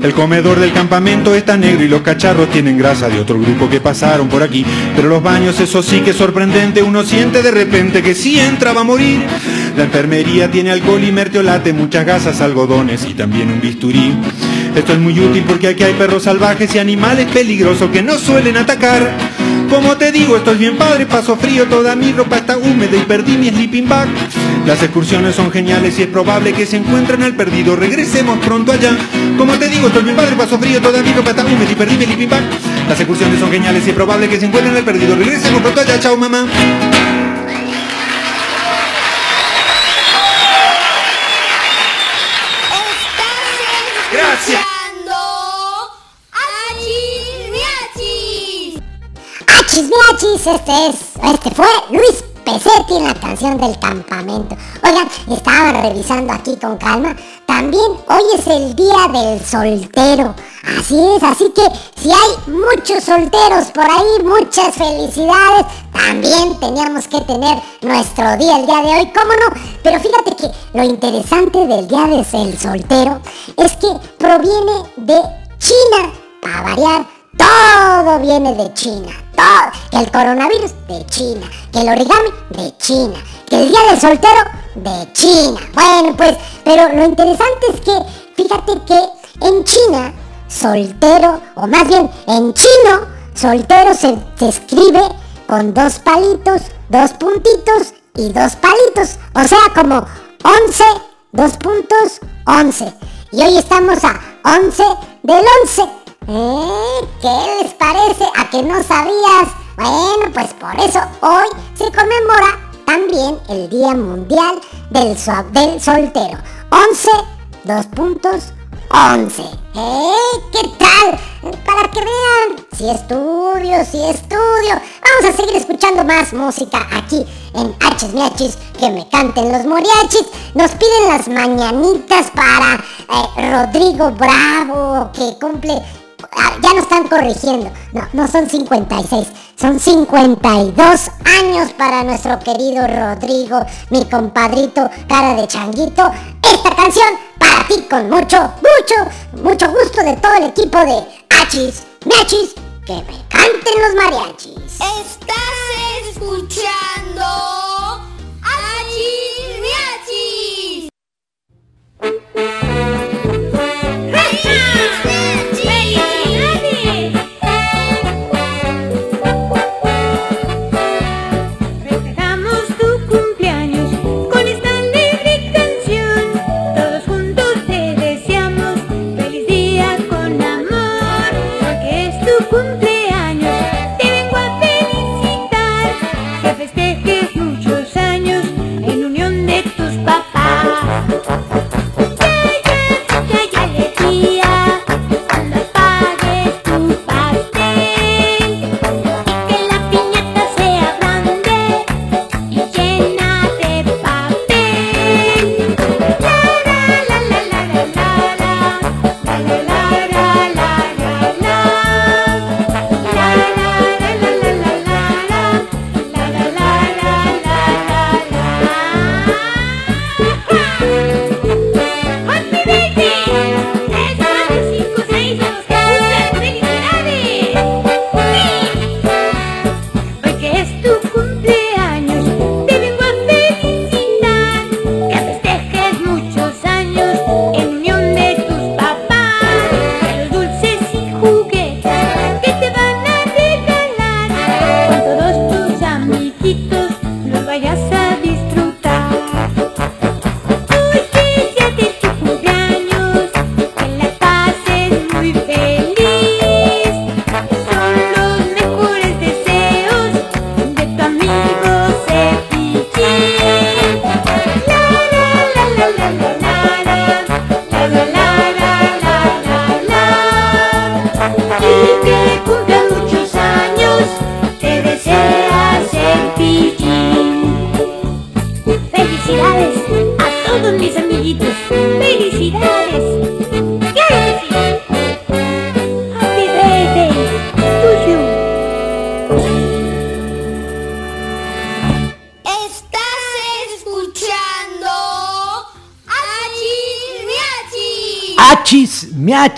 El comedor del campamento está negro y los cacharros tienen grasa de otro grupo que pasaron por aquí. Pero los baños, eso sí que sorprendente, uno siente de repente que si entra va a morir. La enfermería tiene alcohol y mertiolate, muchas gasas, algodones y también un bisturí. Esto es muy útil porque aquí hay perros salvajes y animales peligrosos que no suelen atacar. Como te digo, esto es bien padre, paso frío, toda mi ropa está húmeda y perdí mi sleeping bag. Las excursiones son geniales y es probable que se encuentren al perdido. Regresemos pronto allá. Como te digo, esto es bien padre, paso frío, toda mi ropa está húmeda y perdí mi sleeping bag. Las excursiones son geniales y es probable que se encuentren al perdido. Regresemos pronto allá. Chao, mamá. Este es, este fue Luis Pesetti en la canción del campamento. Oigan, estaba revisando aquí con calma. También hoy es el día del soltero. Así es, así que si hay muchos solteros por ahí, muchas felicidades. También teníamos que tener nuestro día el día de hoy, ¿cómo no? Pero fíjate que lo interesante del día del soltero es que proviene de China, para variar. Todo viene de China, todo. Que el coronavirus de China, que el origami de China, que el día del soltero de China. Bueno, pues, pero lo interesante es que, fíjate que en China, soltero, o más bien en chino, soltero se, se escribe con dos palitos, dos puntitos y dos palitos. O sea, como 11, dos puntos, 11. Y hoy estamos a 11 del 11. ¿Eh? ¿Qué les parece? ¿A que no sabías? Bueno, pues por eso hoy se conmemora también el Día Mundial del, so- del Soltero. 11, dos puntos, 11. ¿Eh? ¿Qué tal? Para que vean, si estudio, si estudio. Vamos a seguir escuchando más música aquí en H's Miachis, que me canten los moriachis. Nos piden las mañanitas para eh, Rodrigo Bravo, que cumple ya nos están corrigiendo. No, no son 56, son 52 años para nuestro querido Rodrigo, mi compadrito cara de changuito. Esta canción para ti con mucho, mucho, mucho gusto de todo el equipo de Achis, Miachis, que me canten los mariachis. Estás escuchando Achis Miachis.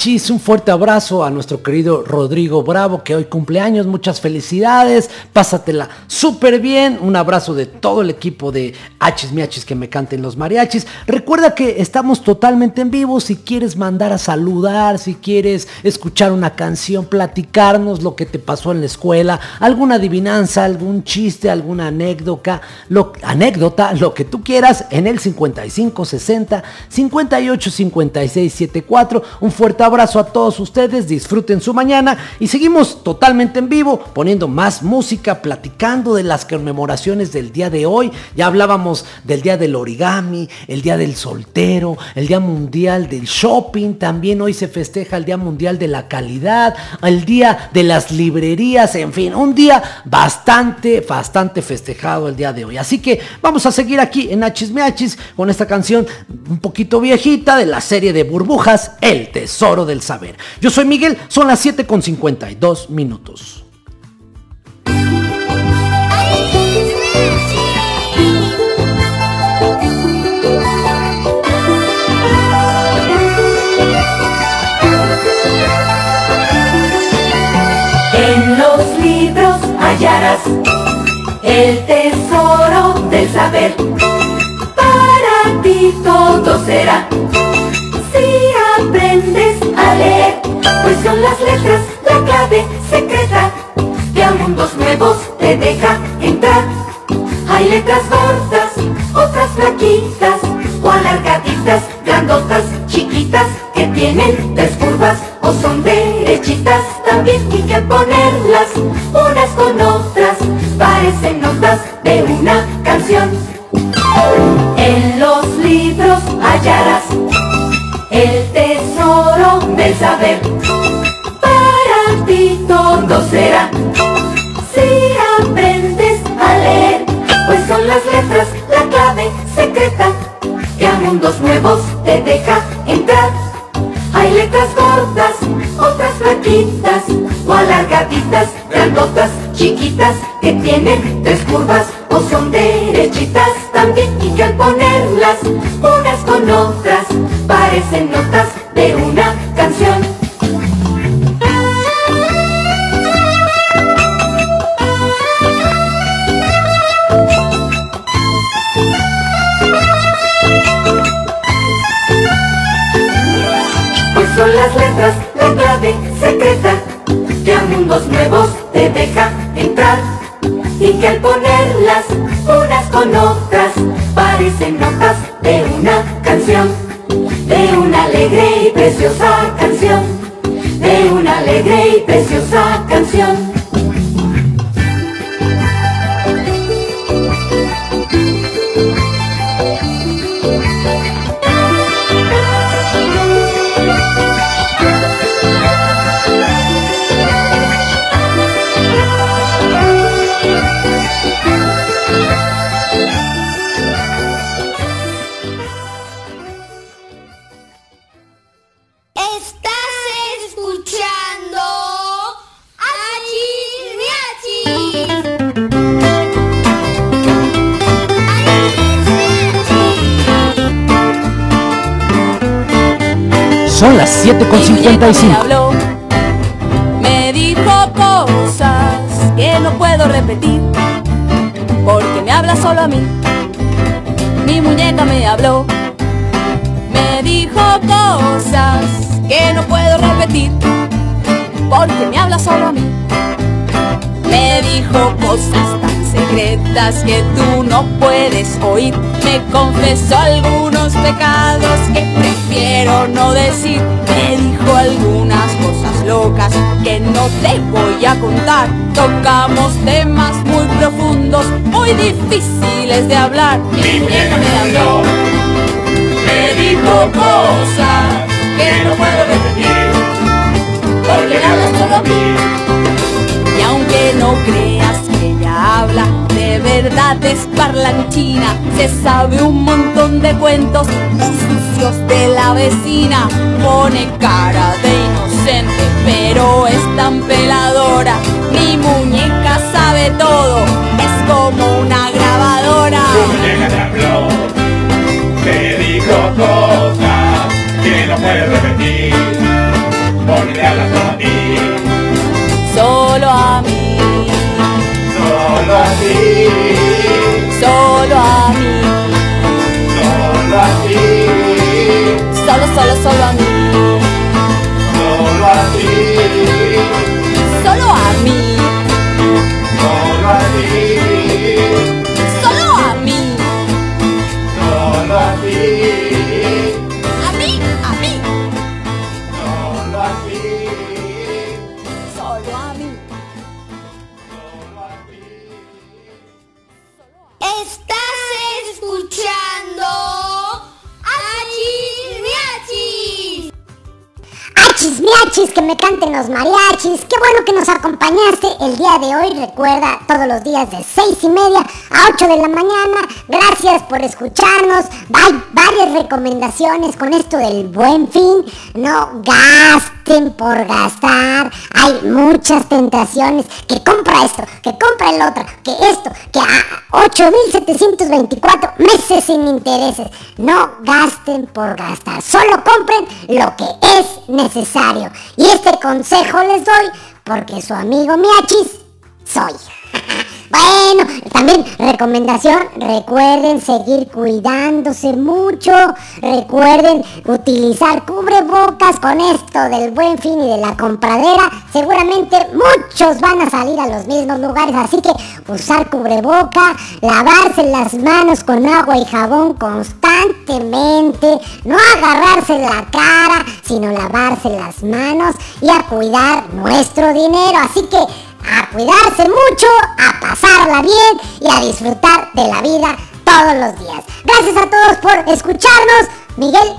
Achis, miachis, un fuerte abrazo a nuestro querido Rodrigo Bravo que hoy cumpleaños, muchas felicidades, pásatela súper bien, un abrazo de todo el equipo de Achis, miachis que me canten los mariachis. Recuerda que estamos totalmente en vivo, si quieres mandar a saludar, si quieres escuchar una canción, platicarnos lo que te pasó en la escuela, alguna adivinanza, algún chiste, alguna anécdota, lo, anécdota, lo que tú quieras en el 55 60 58 56 74. Un fuerte abrazo a todos ustedes, disfruten su mañana y seguimos totalmente en vivo poniendo más música, platicando de las conmemoraciones del día de hoy. Ya hablábamos del día del origami, el día del soltero, el día mundial del shopping, también hoy se festeja el día mundial de la calidad, el día de las librerías, en fin, un día bastante, bastante festejado el día de hoy. Así que vamos a seguir aquí en Hachis con esta canción un poquito viejita de la serie de burbujas, El Tesoro del Saber. Yo soy Miguel, son las 7 con 52 minutos. El tesoro del saber. Para ti todo será si aprendes a leer, pues son las letras la clave secreta que a mundos nuevos te deja entrar. Hay letras gordas, otras flaquitas o alargaditas, grandotas, chiquitas que tienen tres curvas o son derechitas también y que ponerlas unas con otras parecen notas de una canción. En los libros hallarás el tesoro del saber. Para ti todo será si aprendes a leer, pues son las letras la clave secreta que a mundos nuevos te deja entrar. Hay letras gordas, otras flaquitas o alargaditas, grandotas, chiquitas que tienen tres curvas o son derechitas también y que al ponerlas unas con otras parecen notas de una canción. Pues son las letras la clave secreta que a mundos nuevos te deja entrar y que al ponerlas unas con otras parecen notas de una canción, de una alegre y preciosa canción, de una alegre y preciosa canción. 55. Me habló, me dijo cosas que no puedo repetir, porque me habla solo a mí. Mi muñeca me habló, me dijo cosas que no puedo repetir, porque me habla solo a mí. Me dijo cosas secretas que tú no puedes oír. Me confesó algunos pecados que prefiero no decir. Me dijo algunas cosas locas que no te voy a contar. Tocamos temas muy profundos, muy difíciles de hablar. Mi muñeca me habló, me dijo cosas que no puedo repetir, porque me habla solo a mí. Y aunque no creas habla de verdad es parlanchina, se sabe un montón de cuentos sucios de la vecina. Pone cara de inocente, pero es tan peladora. Mi muñeca sabe todo, es como una grabadora. muñeca te te dijo cosas que no puedes repetir, solo a ti, solo a mí, solo a ti, solo, solo, solo a mí, solo a ti, solo a mí, solo a ti, solo a mí, solo a ti, escuchando Achis Miachis. Achis Miachis, que me canten los mariachis. Qué bueno que nos acompañaste el día de hoy. Recuerda, todos los días de seis y media a 8 de la mañana. Gracias por escucharnos. Hay varias recomendaciones con esto del buen fin. No gasten por gastar. Hay muchas tentaciones. Que compra esto, que compra el otro, que esto, que a 8.724 meses sin intereses. No gasten por gastar. Solo compren lo que es necesario. Y este consejo les doy porque su amigo Miachis soy. Bueno, también recomendación, recuerden seguir cuidándose mucho, recuerden utilizar cubrebocas con esto del buen fin y de la compradera, seguramente muchos van a salir a los mismos lugares, así que usar cubreboca, lavarse las manos con agua y jabón constantemente, no agarrarse la cara, sino lavarse las manos y a cuidar nuestro dinero, así que a cuidarse mucho, a pasarla bien y a disfrutar de la vida todos los días. Gracias a todos por escucharnos. Miguel,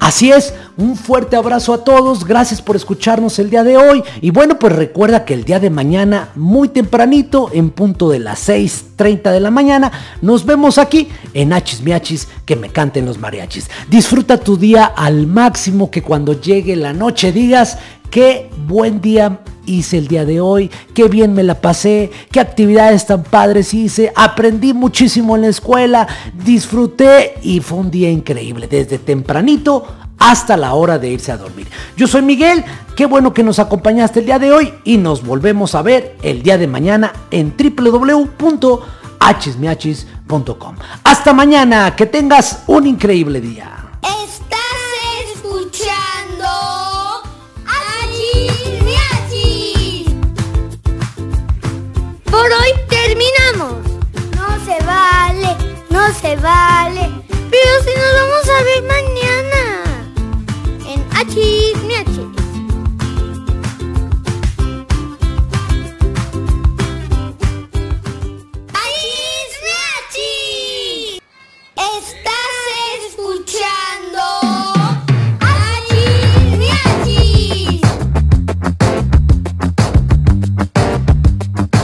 Así es, un fuerte abrazo a todos, gracias por escucharnos el día de hoy y bueno pues recuerda que el día de mañana muy tempranito en punto de las 6.30 de la mañana nos vemos aquí en Hachis Miachis que me canten los mariachis. Disfruta tu día al máximo que cuando llegue la noche digas qué buen día hice el día de hoy, qué bien me la pasé, qué actividades tan padres hice, aprendí muchísimo en la escuela, disfruté y fue un día increíble, desde tempranito hasta la hora de irse a dormir. Yo soy Miguel, qué bueno que nos acompañaste el día de hoy y nos volvemos a ver el día de mañana en www.hsmiachis.com. Hasta mañana, que tengas un increíble día. Se vale. Pero si nos vamos a ver mañana. En Achis